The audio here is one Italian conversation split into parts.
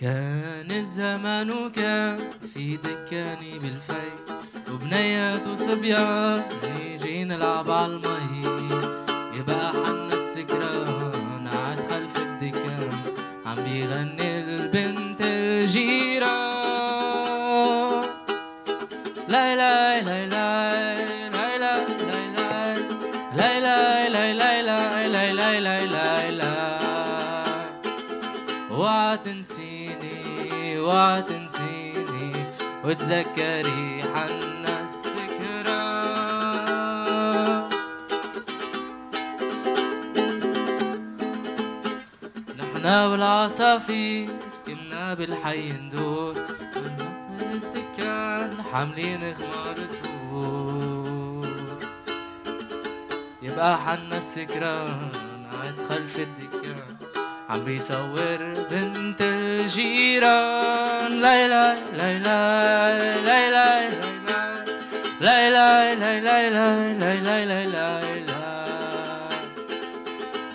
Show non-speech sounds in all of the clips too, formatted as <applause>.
كان الزمان وكان في دكاني بالفي وبنيات وصبيان نيجي نلعب عالمي وتذكري حنا السكران نحنا والعصافير كنا بالحي ندور. الدكان حاملين خمار سهور يبقى حنا السكران عاد خلف الدكان. عم بيصور بنت الجيران ليلى لاي ليلى لاي ليلى لاي ليلى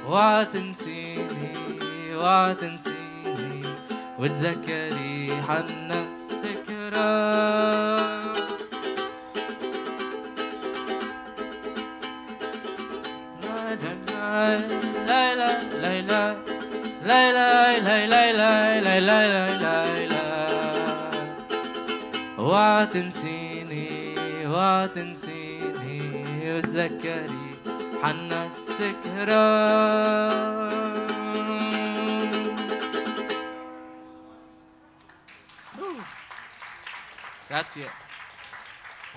اوعى تنسيني اوعى تنسيني وتذكري حنا السكران لا لا لا لا لا لا لا لا لا لا لا لا لا لا وتنسيني وتنسيني وتذكري حنا السكران That's it.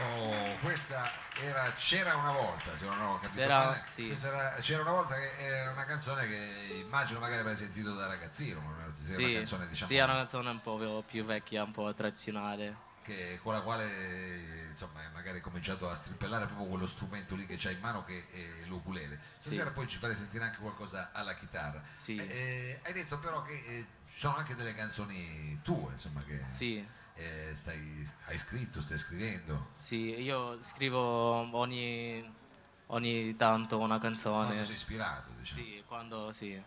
Oh. Questa era C'era una volta, se non ho capito C'era- male. sì. Era C'era una volta che era una canzone che immagino magari avrai sentito da ragazzino, era Sì, una canzone diciamo sì, è una canzone un po' più vecchia, un po' tradizionale. che- con la quale insomma magari hai cominciato a strimpellare proprio quello strumento lì che c'hai in mano che è l'ukulele. Stasera Sì. poi ci farei sentire anche qualcosa alla chitarra. Sì. Eh, eh, hai detto però che eh, ci sono anche delle canzoni tue, insomma, che Sì, eh, stai, hai scritto, stai scrivendo. sì, io scrivo ogni, ogni tanto una canzone. Quando sei ispirato, diciamo. Sì, quando sì.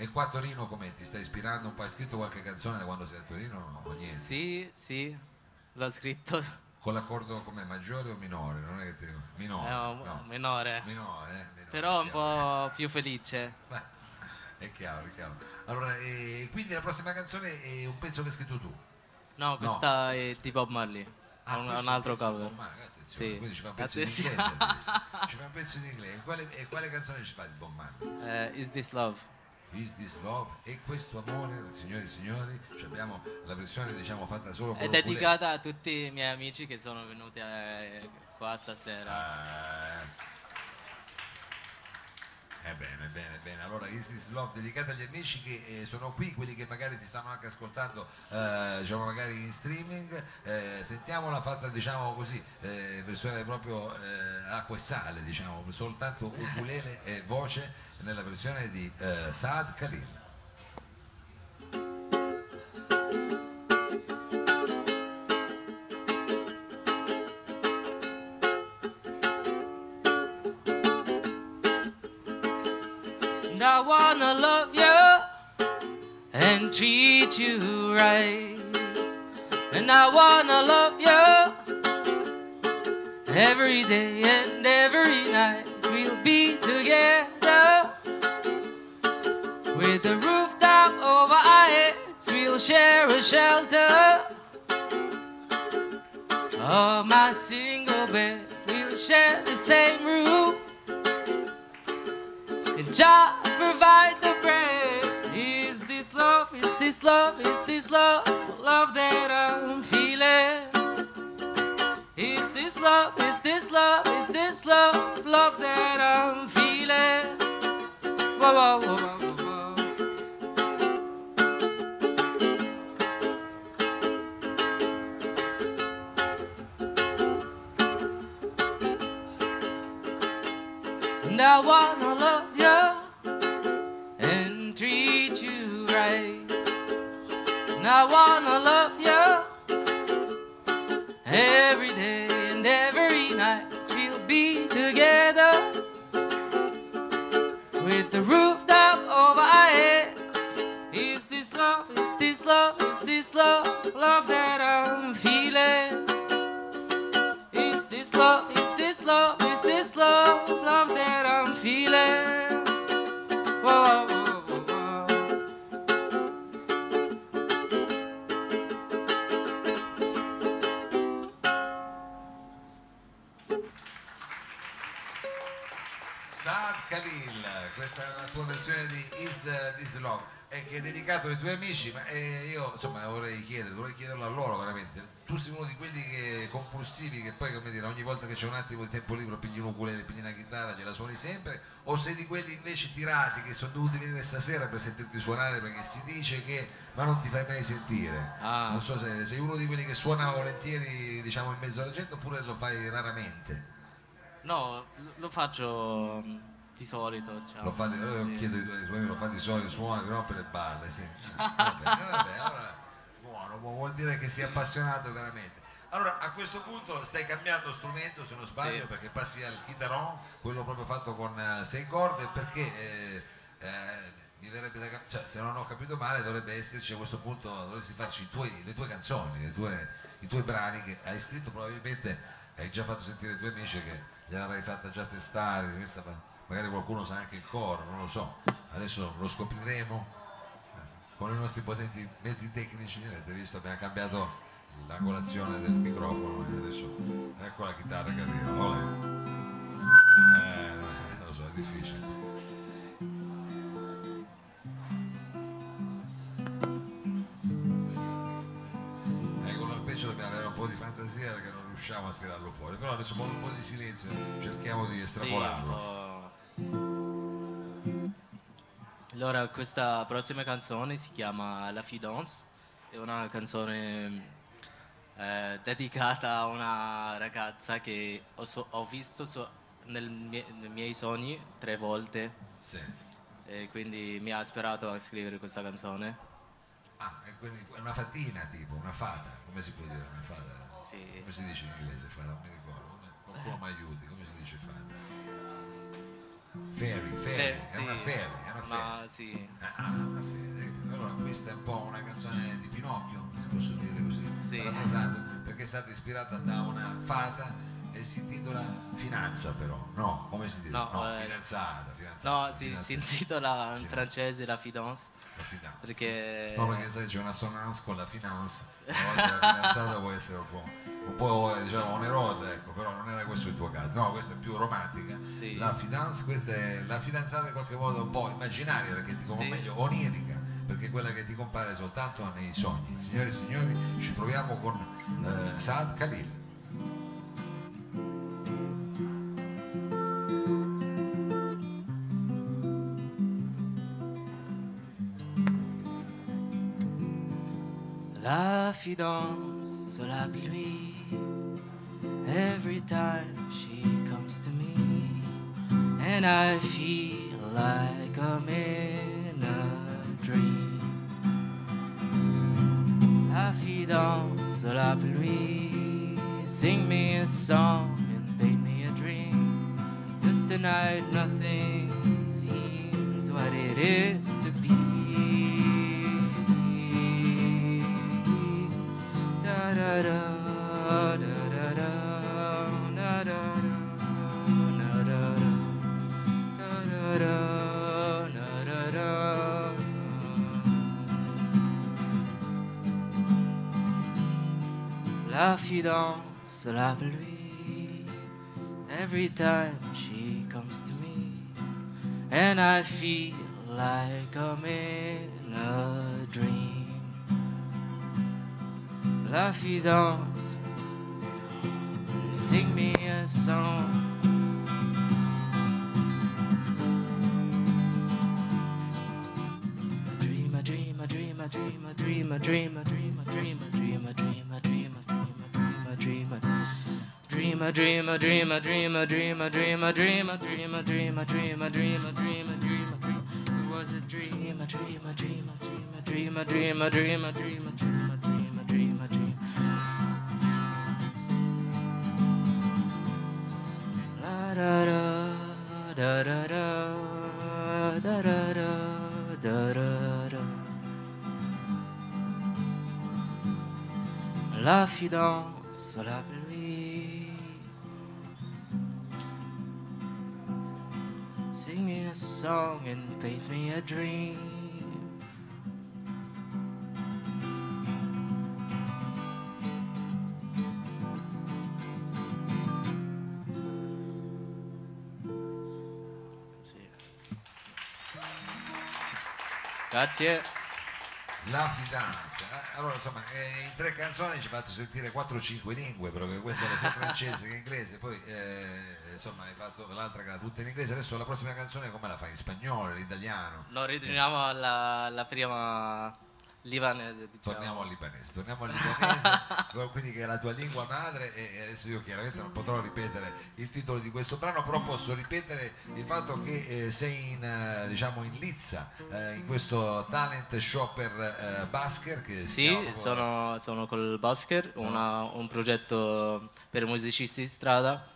E qua a Torino come ti stai ispirando un po'? Hai scritto qualche canzone da quando sei a Torino o niente? Sì, sì, l'ho scritto. Con l'accordo come maggiore o minore? Non è che ti. Minore. Un no. minore. Minore, eh? Minore, Però un po' più felice. Beh, È chiaro, è chiaro. Allora, eh, quindi la prossima canzone è un pezzo che hai scritto tu. No, questa è di Bob Marley. È un, un altro cover. Bob Marley, attenzione, Sì. Quindi ci fa un pezzo in Attenzione. inglese <laughs> adesso. Ci fa un pezzo in inglese. E quale, e quale canzone ci fa di Bob Marley? Eh, Is This Love? Is this love? E questo amore, signori e signori, ci abbiamo la versione diciamo fatta solo con È dedicata a tutti i miei amici che sono venuti eh, qua stasera. Eh bene, bene, bene. Allora, Is This Love dedicata agli amici che eh, sono qui, quelli che magari ti stanno anche ascoltando, eh, diciamo magari in streaming. Eh, sentiamola fatta, diciamo così, eh, versione proprio eh, acqua e sale, diciamo, soltanto ukulele e voce nella versione di eh, Saad Khalil. And I wanna love you and treat you right. And I wanna love you every day and every night. We'll be together with the rooftop over our heads. We'll share a shelter. Oh, my single bed. We'll share the same room. And Jah provide the bread. Is this love? Is this love? Is this love? Love that I'm feeling. Is this love? Is this love? Is this love? Love that I'm feeling. Whoa, whoa, whoa, And I wanna love you and treat you right. And I wanna love you every day and every night. We'll be together with the rooftop over our heads. Is this love? Is this love? Is this love, love that I'm feeling? Amici, ma eh, io insomma vorrei chiedere, vorrei chiederlo a loro veramente. Tu sei uno di quelli che, compulsivi che poi come dire, ogni volta che c'è un attimo di tempo libero pigli un ukulele, pigli una chitarra, gliela suoni sempre, o sei di quelli invece tirati che sono dovuti venire stasera per sentirti suonare perché si dice che ma non ti fai mai sentire. Ah. Non so se sei uno di quelli che suona volentieri diciamo in mezzo alla gente oppure lo fai raramente. No, lo- faccio di solito. Diciamo. Lo fa di, Sì. chiedo ai tuoi suoi, lo fa di solito, suona, rompe le balle, sì. Vabbè, vabbè, allora, buono, bu- vuol dire che sei appassionato veramente. Allora, a questo punto stai cambiando strumento, se non sbaglio, Sì. perché passi al chitarron, quello proprio fatto con eh, sei corde, perché eh, eh, mi verrebbe da cioè, se non ho capito male, dovrebbe esserci a questo punto, dovresti farci i tuoi- le tue canzoni, le tue- i tuoi brani che hai scritto probabilmente, hai già fatto sentire ai tuoi amici che gliel'avrai fatta già testare, questa magari qualcuno sa anche il coro, non lo so, adesso lo scopriremo eh, con i nostri potenti mezzi tecnici, avete visto abbiamo cambiato l'angolazione del microfono e adesso ecco la chitarra che arriva, olè. Eh, non lo so, è difficile. Eh, un po' di fantasia perché non riusciamo a tirarlo fuori, però adesso con un po' di silenzio cerchiamo di Sì, estrapolarlo. po'. Allora, questa prossima canzone si chiama La Fidance, è una canzone eh, dedicata a una ragazza che ho, so- ho visto so- nel mie- nei miei sogni tre volte Sì. e quindi mi ha ispirato a scrivere questa canzone. Ah, è quindi è una fatina tipo, una fata, come si può dire una fata? Sì. Come si dice in inglese fata? Non mi ricordo. Come- Qualcuno mi aiuti, come si dice fata? Fairy, fairy, Fe- è una fairy, è una fairy. Ma sì, Ah, una fairy. Allora questa è un po' una canzone di Pinocchio, se posso dire così, Sì. perché è stata ispirata da una fata e si intitola Finanza però, no? Come si dice? No, eh, fidanzata, fidanzata. no, si, si intitola in francese La Fidance La finanza. perché... No, perché sai c'è una sonance con la finance, la fidanzata può essere un po', un po', diciamo onerosa, ecco, però non era questo il tuo caso. No, questa è più romantica. Sì. La finance, questa è la fidanzata in qualche modo un po' immaginaria, perché ti o Sì. meglio onirica, perché è quella che ti compare soltanto nei sogni. Signore e signori, ci proviamo con eh, Saad Khalil. La fidance la pluie. Every time she comes to me, and I feel like I'm in a dream. La fidance sur la pluie. Sing me a song and paint me a dream. Just tonight, nothing seems what it is La fidance, la pluie. Every time she comes to me, and I feel like I'm in a dream. La fidance, sing me a song. Dream, a dream, a dream, a dream, a dream, a dream, dream, a dream, a dream, a dream, a dream, a dream, a dream, a dream, a dream, a dream, a dream, a dream, a dream, a dream. It was a dream, a dream, a dream, a dream, a dream, a dream, a dream, a dream, a dream, a dream. La da da. la fidance la Sing me a song and paint me a dream. Sì. Grazie. La fidanza. Allora, insomma, eh, in tre canzoni ci hai fatto sentire 4-5 lingue, perché questa era sia francese che inglese, poi eh, insomma hai fatto l'altra che era tutta in inglese, adesso la prossima canzone come la fai? In spagnolo, in italiano? No, ritorniamo alla, alla prima libanese. Diciamo. Torniamo al libanese, torniamo al libanese, <laughs> quindi che è la tua lingua madre e adesso io chiaramente non potrò ripetere il titolo di questo brano, però posso ripetere il fatto che eh, sei in, eh, diciamo in Lizza, eh, in questo talent show per eh, Basker che Sì, sono, sono col Basker, una- un progetto per musicisti di strada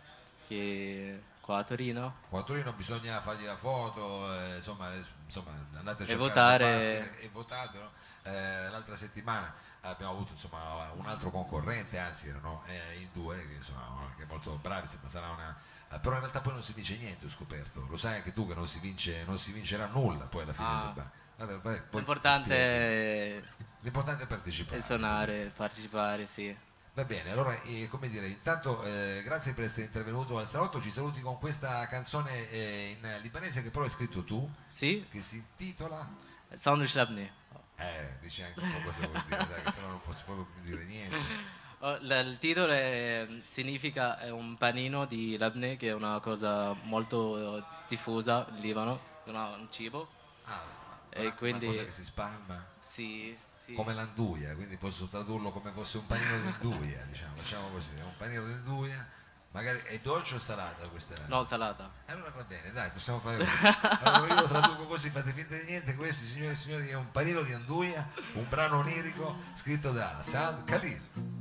che qua a Torino. Qua a Torino bisogna fargli la foto, eh, insomma, insomma, andate a E cercare votare. Basker e votate. no? Eh, l'altra settimana abbiamo avuto insomma, un altro concorrente, anzi erano eh, in due, che, insomma, che molto bravi, insomma, sarà una... eh, però in realtà poi non si vince niente, ho scoperto. Lo sai anche tu che non si, vince, non si vincerà nulla poi alla fine Ah. del ba- Vabbè, ti L'importante L'importante è partecipare. è suonare, partecipare, sì. Va bene, allora eh, come dire, intanto eh, grazie per essere intervenuto al salotto, ci saluti con questa canzone eh, in libanese che però hai scritto tu, Sì, che si intitola... sandwich labne. Eh, dici anche un po' cosa vuol dire, dai, che sennò non posso proprio più dire niente. Oh, la- Il titolo è- significa è un panino di labne, che è una cosa molto eh, diffusa in Libano, una- un cibo. Ah, E una, quindi- una cosa che si spalma Sì, sì. come l'anduia, quindi posso tradurlo come fosse un panino di anduia, diciamo, facciamo così, un panino di anduia, magari è dolce o salata questa? No, salata. Allora va bene, dai, possiamo fare così. Allora io lo traduco così, fate finta di niente, questi signore e signori è un panino di anduia, un brano onirico scritto da Saad Khalil.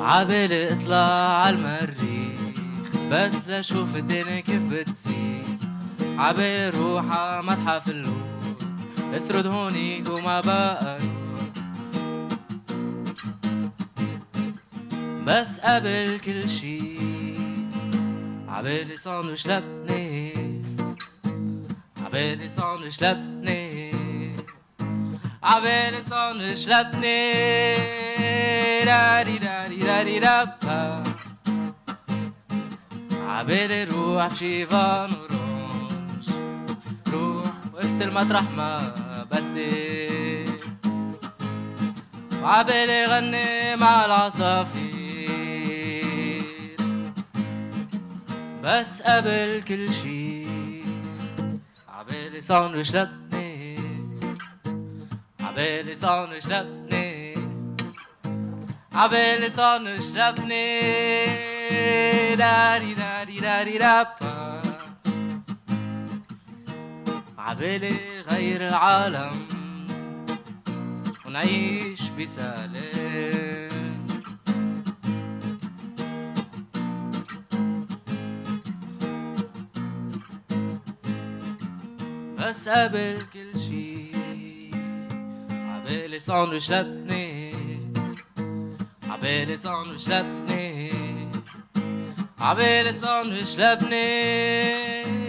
عبالي اطلع عالمريخ بس لاشوف الدنيا كيف بتصير عبير روحة متحف اللوف اسرد هونيك وما بقى. بس قبل كل شي. عبالي صام مش لبني عبالي صام مش لبني عبالي صام مش لبني داري داري داري دبا عبالي روح بشي فانور وقفت المطرح ما بدي. وعبالي غني مع العصافير. بس قبل كل شي عبالي ساندويش لبني عبالي ساندويش لبني عبالي ساندويش لبني داري داري داري رابا عبالي غير العالم ونعيش بسلام بس قبل كل شي عبالي ساندويش لبني عبالي ساندويش لبني عبالي ساندويش لبني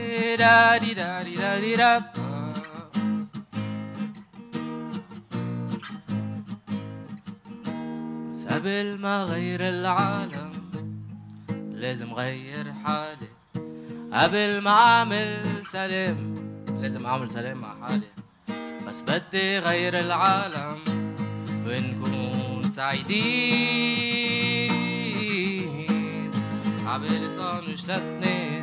بس قبل ما غير العالم لازم غير حالي. قبل ما أعمل سلام لازم أعمل سلام مع حالي. بس بدي غير العالم ونكون سعيدين. عبالي ساندويش لبني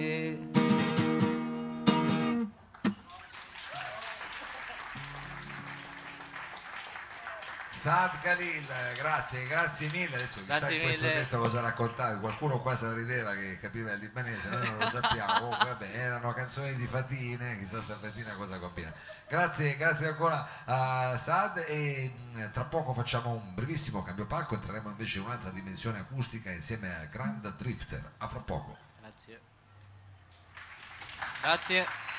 Saad Khalil, grazie, grazie mille. Adesso chissà Grazie in questo mille. testo cosa raccontava. Qualcuno qua se la rideva che capiva il libanese, noi non lo sappiamo. Comunque, <laughs> vabbè, erano canzoni di Fatine, chissà stamattina cosa combina. Grazie, grazie ancora a Saad e mh, tra poco facciamo un brevissimo cambio palco, entreremo invece in un'altra dimensione acustica insieme a Grand Drifter. A fra poco. Grazie. Grazie.